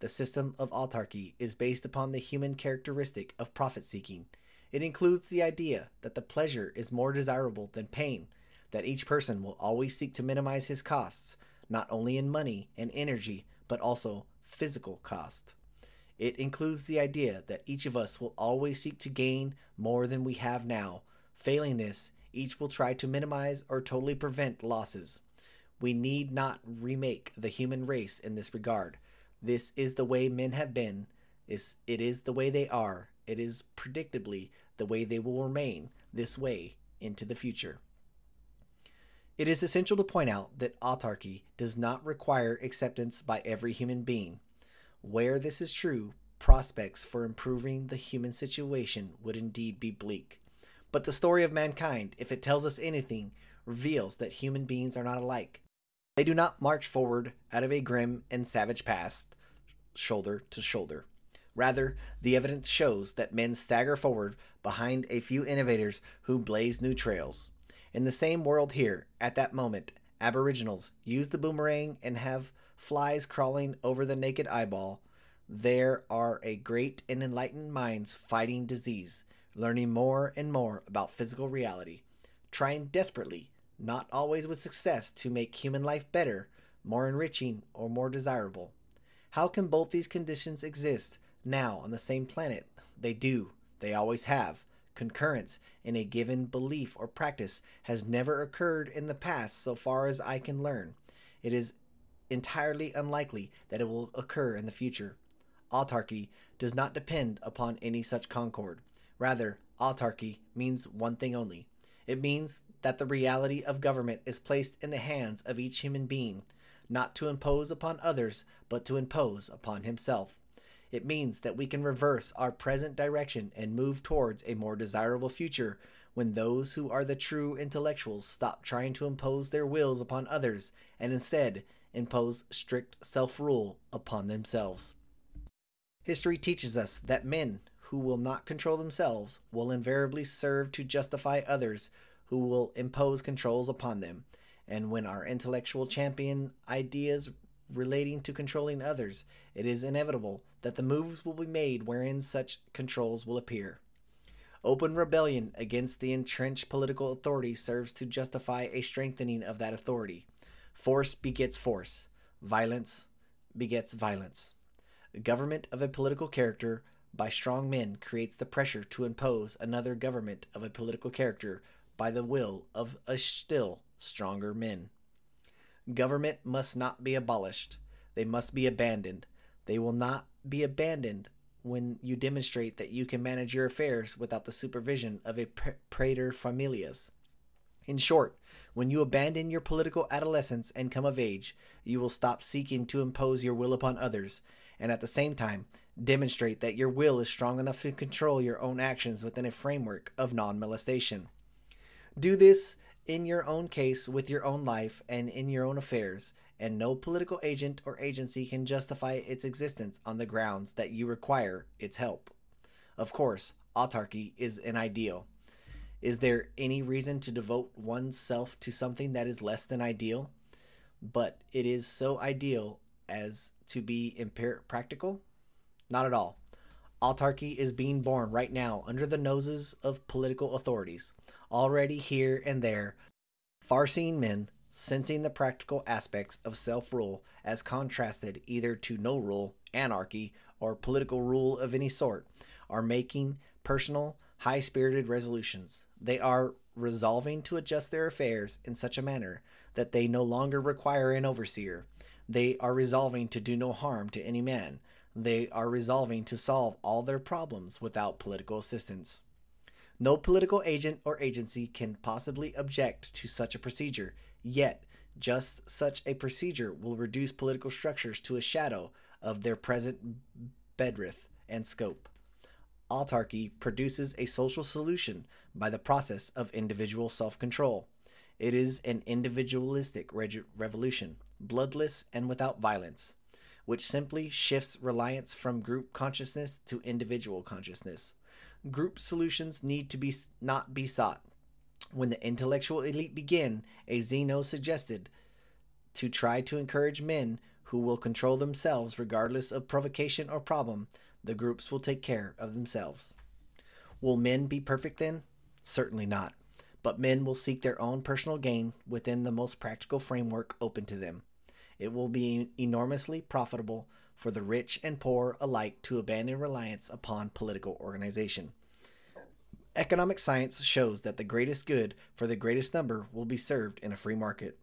The system of autarchy is based upon the human characteristic of profit seeking. It includes the idea that the pleasure is more desirable than pain, that each person will always seek to minimize his costs, not only in money and energy, but also physical cost. It includes the idea that each of us will always seek to gain more than we have now. Failing this, each will try to minimize or totally prevent losses. We need not remake the human race in this regard. This is the way men have been. It is the way they are. It is predictably the way they will remain this way into the future. It is essential to point out that autarchy does not require acceptance by every human being. Where this is true, prospects for improving the human situation would indeed be bleak. But the story of mankind, if it tells us anything, reveals that human beings are not alike. They do not march forward out of a grim and savage past, shoulder to shoulder. Rather, the evidence shows that men stagger forward behind a few innovators who blaze new trails. In the same world here, at that moment, Aboriginals use the boomerang and have flies crawling over the naked eyeball. There are a great and enlightened minds fighting disease, learning more and more about physical reality, trying desperately, not always with success, to make human life better, more enriching, or more desirable. How can both these conditions exist now on the same planet? They do, they always have. Concurrence in a given belief or practice has never occurred in the past, so far as I can learn. It is entirely unlikely that it will occur in the future. Autarchy does not depend upon any such concord. Rather, autarchy means one thing only it means that the reality of government is placed in the hands of each human being, not to impose upon others, but to impose upon himself. It means that we can reverse our present direction and move towards a more desirable future when those who are the true intellectuals stop trying to impose their wills upon others and instead impose strict self rule upon themselves. History teaches us that men who will not control themselves will invariably serve to justify others who will impose controls upon them. And when our intellectual champion ideas relating to controlling others, it is inevitable that the moves will be made wherein such controls will appear. Open rebellion against the entrenched political authority serves to justify a strengthening of that authority. Force begets force, violence begets violence. Government of a political character by strong men creates the pressure to impose another government of a political character by the will of a still stronger men. Government must not be abolished. They must be abandoned. They will not be abandoned when you demonstrate that you can manage your affairs without the supervision of a praetor familias. In short, when you abandon your political adolescence and come of age, you will stop seeking to impose your will upon others, and at the same time, demonstrate that your will is strong enough to control your own actions within a framework of non molestation. Do this in your own case with your own life and in your own affairs, and no political agent or agency can justify its existence on the grounds that you require its help. Of course, autarchy is an ideal. Is there any reason to devote oneself to something that is less than ideal? But it is so ideal as to be imper- practical? Not at all. Autarchy is being born right now under the noses of political authorities, already here and there. Far seeing men, sensing the practical aspects of self rule as contrasted either to no rule, anarchy, or political rule of any sort, are making personal, high spirited resolutions. They are resolving to adjust their affairs in such a manner that they no longer require an overseer. They are resolving to do no harm to any man, they are resolving to solve all their problems without political assistance. No political agent or agency can possibly object to such a procedure, yet, just such a procedure will reduce political structures to a shadow of their present bedrith and scope. Autarchy produces a social solution by the process of individual self control. It is an individualistic revolution, bloodless and without violence. which simply shifts reliance from group consciousness to individual consciousness. Group solutions need to be not be sought. When the intellectual elite begin, a Zeno suggested to try to encourage men who will control themselves regardless of provocation or problem, the groups will take care of themselves. Will men be perfect then? Certainly not. But men will seek their own personal gain within the most practical framework open to them. It will be enormously profitable for the rich and poor alike to abandon reliance upon political organization. Economic science shows that the greatest good for the greatest number will be served in a free market.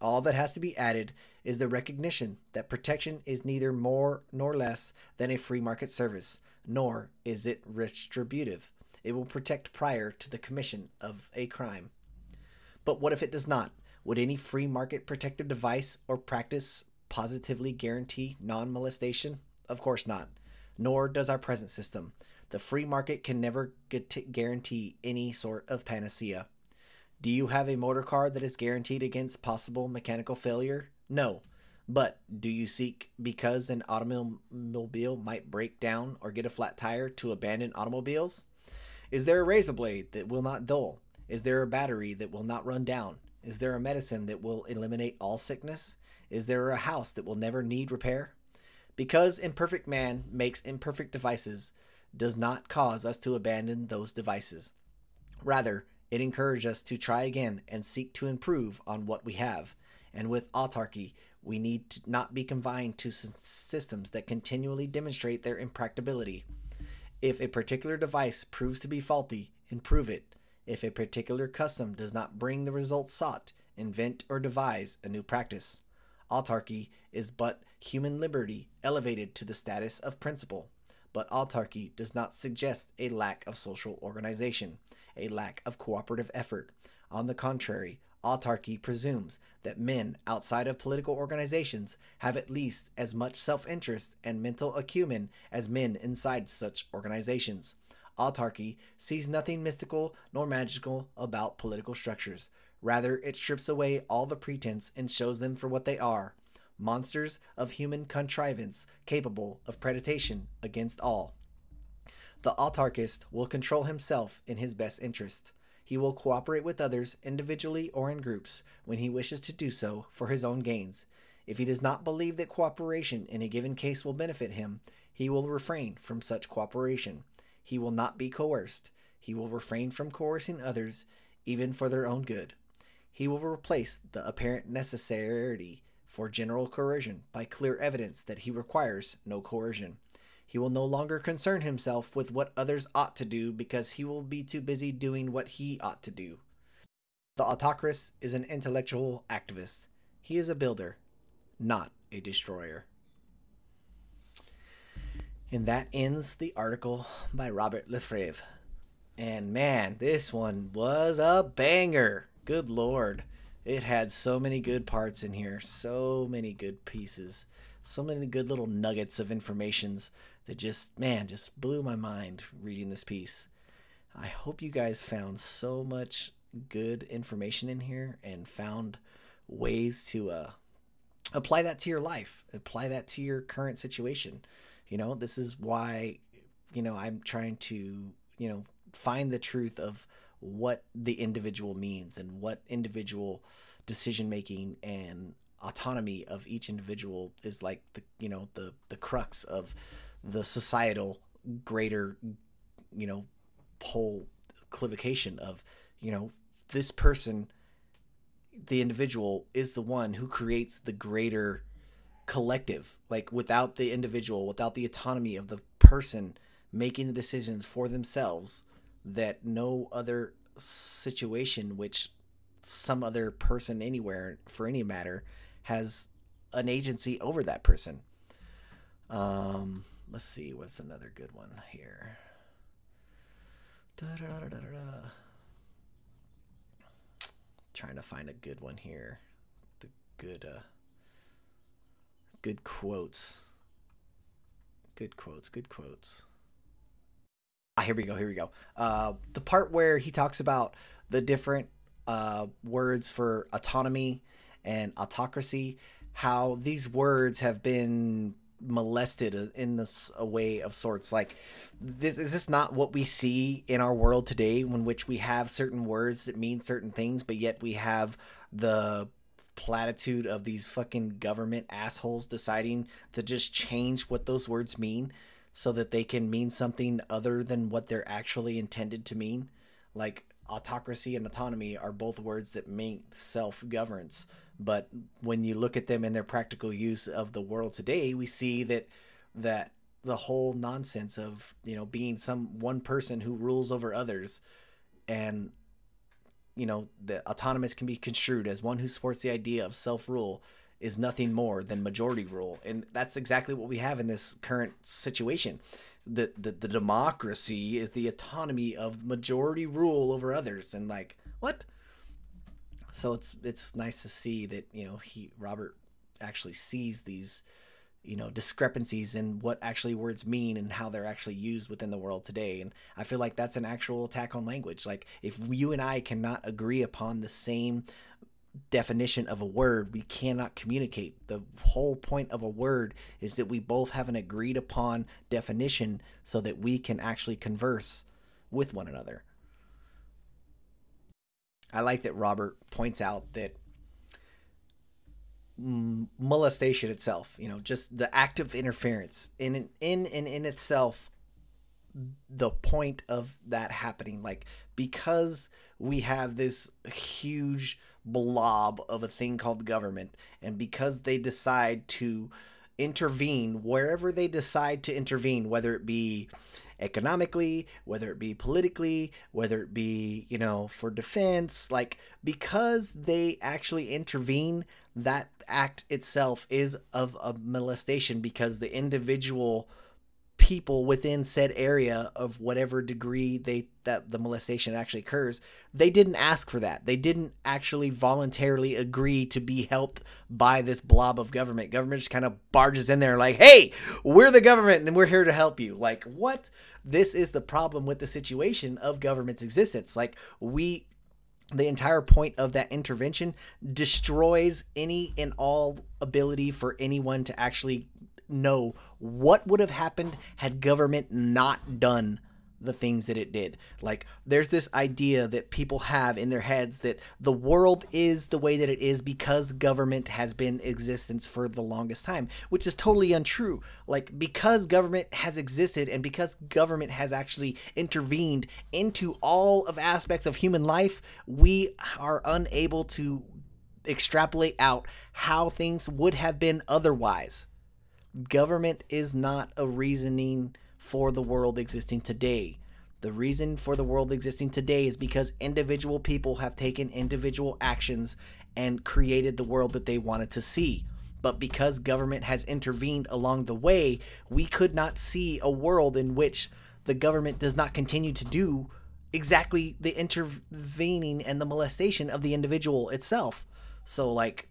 All that has to be added is the recognition that protection is neither more nor less than a free market service, nor is it retributive. It will protect prior to the commission of a crime. But what if it does not? Would any free market protective device or practice positively guarantee non molestation? Of course not. Nor does our present system. The free market can never guarantee any sort of panacea. Do you have a motor car that is guaranteed against possible mechanical failure? No. But do you seek, because an automobile might break down or get a flat tire, to abandon automobiles? Is there a razor blade that will not dull? Is there a battery that will not run down? Is there a medicine that will eliminate all sickness? Is there a house that will never need repair? Because imperfect man makes imperfect devices, does not cause us to abandon those devices. Rather, it encourages us to try again and seek to improve on what we have. And with autarchy, we need to not be confined to systems that continually demonstrate their impracticability. If a particular device proves to be faulty, improve it. If a particular custom does not bring the results sought, invent or devise a new practice. Autarchy is but human liberty elevated to the status of principle. But autarchy does not suggest a lack of social organization, a lack of cooperative effort. On the contrary, autarchy presumes that men outside of political organizations have at least as much self interest and mental acumen as men inside such organizations. Autarchy sees nothing mystical nor magical about political structures. Rather, it strips away all the pretense and shows them for what they are monsters of human contrivance capable of predation against all. The autarchist will control himself in his best interest. He will cooperate with others, individually or in groups, when he wishes to do so for his own gains. If he does not believe that cooperation in a given case will benefit him, he will refrain from such cooperation. He will not be coerced. He will refrain from coercing others, even for their own good. He will replace the apparent necessity for general coercion by clear evidence that he requires no coercion. He will no longer concern himself with what others ought to do because he will be too busy doing what he ought to do. The autocrat is an intellectual activist. He is a builder, not a destroyer. And that ends the article by Robert LeFevre. And man, this one was a banger. Good lord. It had so many good parts in here, so many good pieces, so many good little nuggets of informations that just, man, just blew my mind reading this piece. I hope you guys found so much good information in here and found ways to uh, apply that to your life, apply that to your current situation. You know, this is why, you know, I'm trying to, you know, find the truth of what the individual means and what individual decision making and autonomy of each individual is like the you know the the crux of the societal greater you know whole clivication of you know this person the individual is the one who creates the greater collective. Like without the individual without the autonomy of the person making the decisions for themselves that no other situation which some other person anywhere for any matter has an agency over that person. Um let's see what's another good one here da, da, da, trying to find a good one here the good uh good quotes. Good quotes, good quotes. Ah, here we go, here we go. Uh, the part where he talks about the different uh, words for autonomy and autocracy, how these words have been molested in this a way of sorts. Like this is this not what we see in our world today in which we have certain words that mean certain things but yet we have the platitude of these fucking government assholes deciding to just change what those words mean so that they can mean something other than what they're actually intended to mean? Like autocracy and autonomy are both words that mean self-governance but when you look at them in their practical use of the world today we see that that the whole nonsense of you know being some one person who rules over others and you know the autonomous can be construed as one who supports the idea of self-rule is nothing more than majority rule. And that's exactly what we have in this current situation. The, the the democracy is the autonomy of majority rule over others. And like what so it's it's nice to see that you know he robert actually sees these you know discrepancies in what actually words mean and how they're actually used within the world today. And i feel like that's an actual attack on language. Like if you and i cannot agree upon the same definition of a word we cannot communicate. The whole point of a word is that we both have an agreed upon definition so that we can actually converse with one another i like that robert points out that molestation itself you know just the act of interference in in and in itself the point of that happening like because we have this huge blob of a thing called government and because they decide to intervene wherever they decide to intervene whether it be economically, whether it be politically, whether it be, you know, for defense, like because they actually intervene, that act itself is of a molestation because the individual people within said area of whatever degree they that the molestation actually occurs they didn't ask for that. They didn't actually voluntarily agree to be helped by this blob of government. Government just kind of barges in there like hey we're the government and we're here to help you. Like what? This is the problem with the situation of government's existence. Like we the entire point of that intervention destroys any and all ability for anyone to actually know what would have happened had government not done the things that it did. Like, there's this idea that people have in their heads that the world is the way that it is because government has been existence for the longest time, which is totally untrue. Like, because government has existed and because government has actually intervened into all of aspects of human life, we are unable to extrapolate out how things would have been otherwise government is not a reasoning for the world existing today. The reason for the world existing today is because individual people have taken individual actions and created the world that they wanted to see. But because government has intervened along the way, we could not see a world in which the government does not continue to do exactly the intervening and the molestation of the individual itself. So, like,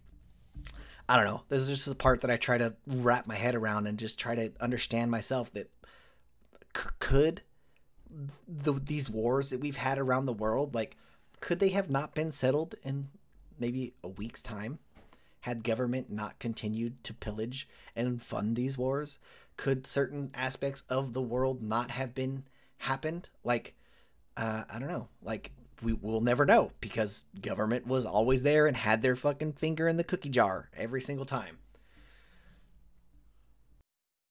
I don't know. This is just the part that I try to wrap my head around and just try to understand myself that c- could the, these wars that we've had around the world, like, could they have not been settled in maybe a week's time? Had government not continued to pillage and fund these wars? Could certain aspects of the world not have been happened? Like, uh, I don't know. Like, we will never know because government was always there and had their fucking finger in the cookie jar every single time.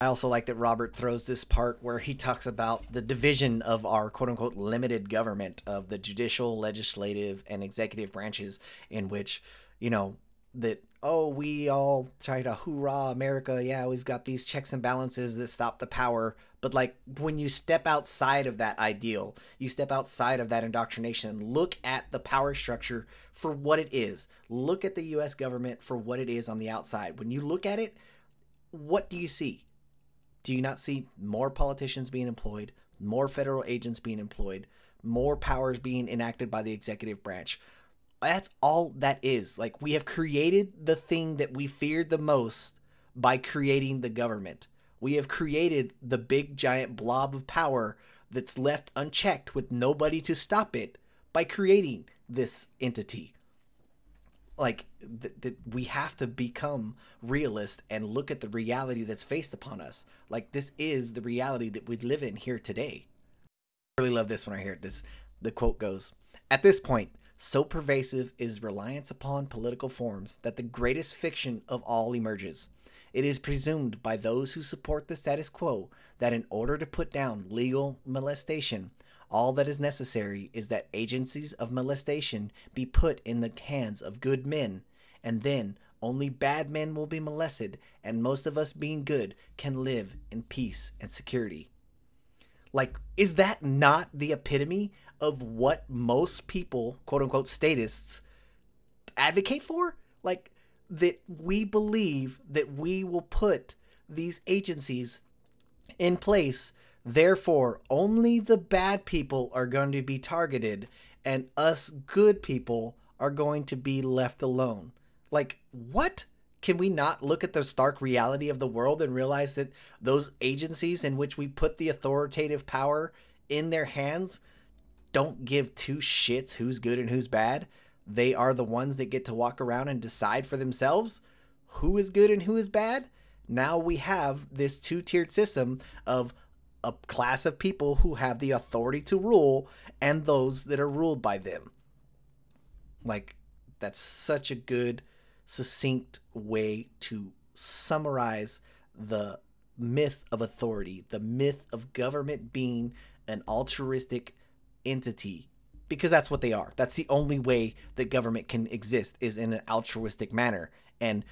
I also like that Robert throws this part where he talks about the division of our quote unquote limited government of the judicial, legislative, and executive branches, in which, you know, that, oh, we all try to hoorah America. Yeah, we've got these checks and balances that stop the power but like when you step outside of that ideal, you step outside of that indoctrination, look at the power structure for what it is. Look at the US government for what it is on the outside. When you look at it, what do you see? Do you not see more politicians being employed, more federal agents being employed, more powers being enacted by the executive branch? That's all that is. Like, we have created the thing that we feared the most by creating the government. We have created the big giant blob of power that's left unchecked with nobody to stop it by creating this entity. like that th- we have to become realist and look at the reality that's faced upon us. Like this is the reality that we live in here today. I really love this when i hear this the quote goes at this point so pervasive is reliance upon political forms that the greatest fiction of all emerges it is presumed by those who support the status quo that in order to put down legal molestation all that is necessary is that agencies of molestation be put in the hands of good men, and then only bad men will be molested, and most of us being good can live in peace and security. Like, is that not the epitome of what most people, quote unquote, statists, advocate for? Like, that we believe that we will put these agencies in place Therefore, only the bad people are going to be targeted, and us good people are going to be left alone. Like, what? Can we not look at the stark reality of the world and realize that those agencies in which we put the authoritative power in their hands don't give two shits who's good and who's bad? They are the ones that get to walk around and decide for themselves who is good and who is bad. Now we have this two tiered system of a class of people who have the authority to rule and those that are ruled by them. Like, that's such a good, succinct way to summarize the myth of authority, the myth of government being an altruistic entity because that's what they are. That's the only way that government can exist is in an altruistic manner and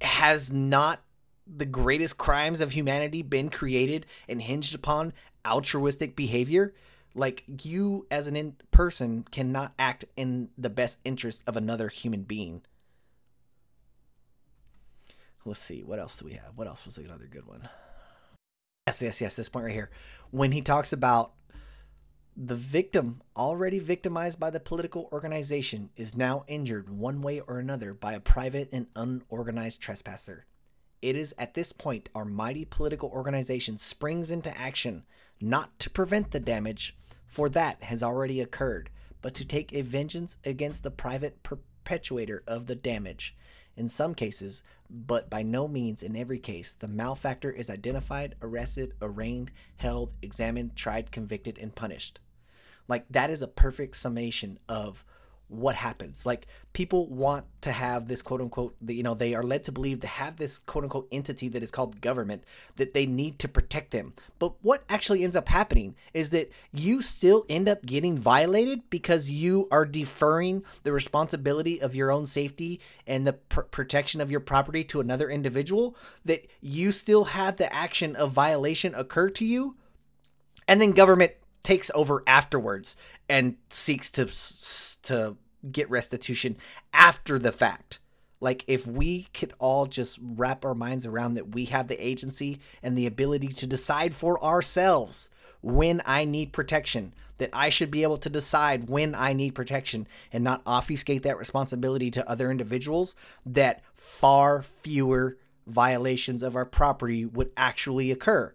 has not the greatest crimes of humanity been created and hinged upon altruistic behavior? Like you as an in person cannot act in the best interest of another human being. Let's see, what else do we have? What else was another good one? Yes, yes, yes, this point right here. When he talks about the victim already victimized by the political organization is now injured one way or another by a private and unorganized trespasser. It is at this point our mighty political organization springs into action, not to prevent the damage, for that has already occurred, but to take a vengeance against the private perpetuator of the damage. In some cases, but by no means in every case, the malefactor is identified, arrested, arraigned, held, examined, tried, convicted, and punished. Like, that is a perfect summation of what happens. Like people want to have this quote unquote, you know, they are led to believe to have this quote unquote entity that is called government that they need to protect them. But what actually ends up happening is that you still end up getting violated because you are deferring the responsibility of your own safety and the pr- protection of your property to another individual. That you still have the action of violation occur to you, and then government takes over afterwards and seeks to to get restitution after the fact. Like if we could all just wrap our minds around that we have the agency and the ability to decide for ourselves when I need protection, that I should be able to decide when I need protection and not obfuscate that responsibility to other individuals, that far fewer violations of our property would actually occur.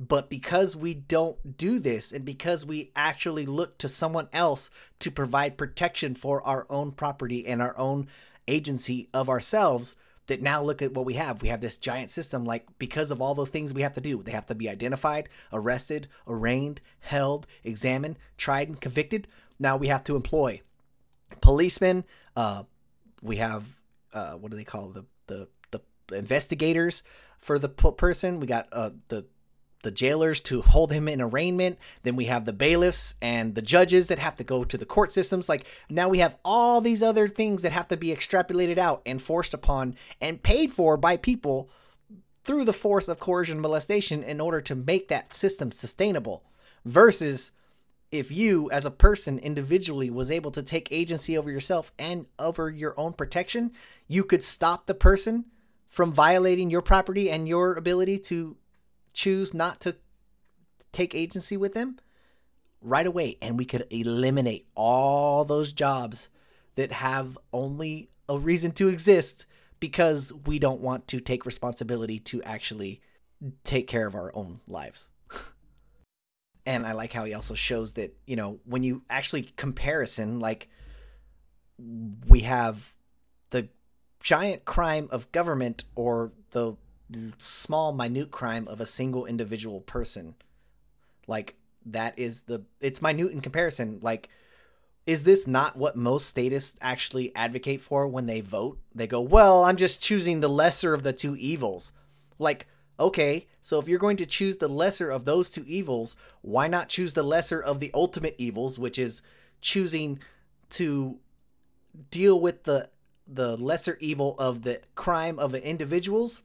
But because we don't do this and because we actually look to someone else to provide protection for our own property and our own agency of ourselves, that now look at what we have. We have this giant system, like because of all those things we have to do. They have to be identified, arrested, arraigned, held, examined, tried, and convicted. Now we have to employ policemen. Uh, we have uh, what do they call the the the investigators for the person. We got uh, the the jailers to hold him in arraignment. Then we have the bailiffs and the judges that have to go to the court systems. Like now we have all these other things that have to be extrapolated out and forced upon and paid for by people through the force of coercion and molestation in order to make that system sustainable. Versus if you as a person individually was able to take agency over yourself and over your own protection, you could stop the person from violating your property and your ability to choose not to take agency with them right away and we could eliminate all those jobs that have only a reason to exist because we don't want to take responsibility to actually take care of our own lives. and I like how he also shows that, you know, when you actually comparison like we have the giant crime of government or the small minute crime of a single individual person. Like that is the it's minute in comparison. Like is this not what most statists actually advocate for when they vote? They go well i'm just choosing the lesser of the two evils. Like okay so if you're going to choose the lesser of those two evils why not choose the lesser of the ultimate evils which is choosing to deal with the the lesser evil of the crime of the individuals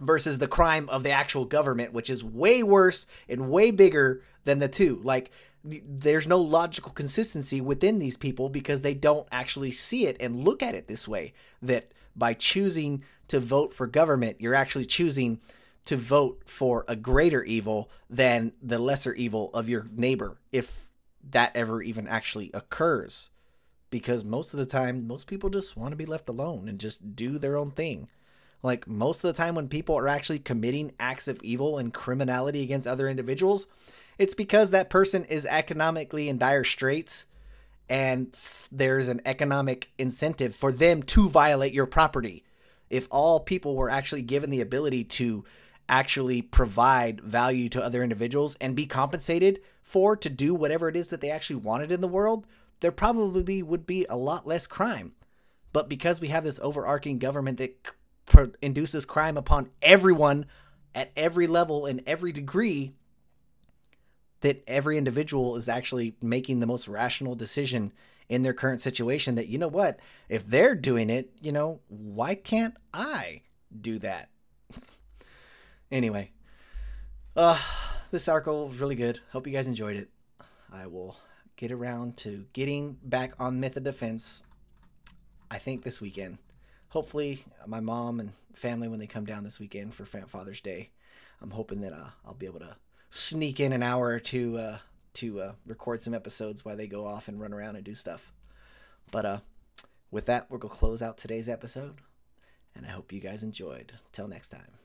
versus the crime of the actual government, which is way worse and way bigger than the two. Like, there's no logical consistency within these people because they don't actually see it and look at it this way. That by choosing to vote for government, you're actually choosing to vote for a greater evil than the lesser evil of your neighbor, if that ever even actually occurs. Because most of the time, most people just want to be left alone and just do their own thing. Like most of the time, when people are actually committing acts of evil and criminality against other individuals, it's because that person is economically in dire straits and there's an economic incentive for them to violate your property. If all people were actually given the ability to actually provide value to other individuals and be compensated for to do whatever it is that they actually wanted in the world, there probably would be a lot less crime. But because we have this overarching government that induces crime upon everyone at every level and every degree that every individual is actually making the most rational decision in their current situation that you know what if they're doing it you know why can't i do that? Anyway uh this article was really good. Hope you guys enjoyed it. I will get around to getting back on myth of defense i think this weekend hopefully my mom and family when they come down this weekend for Father's Day, I'm hoping that uh, I'll be able to sneak in an hour or two uh, to uh, record some episodes while they go off and run around and do stuff. But uh, with that, we're gonna close out today's episode, and I hope you guys enjoyed. Till next time.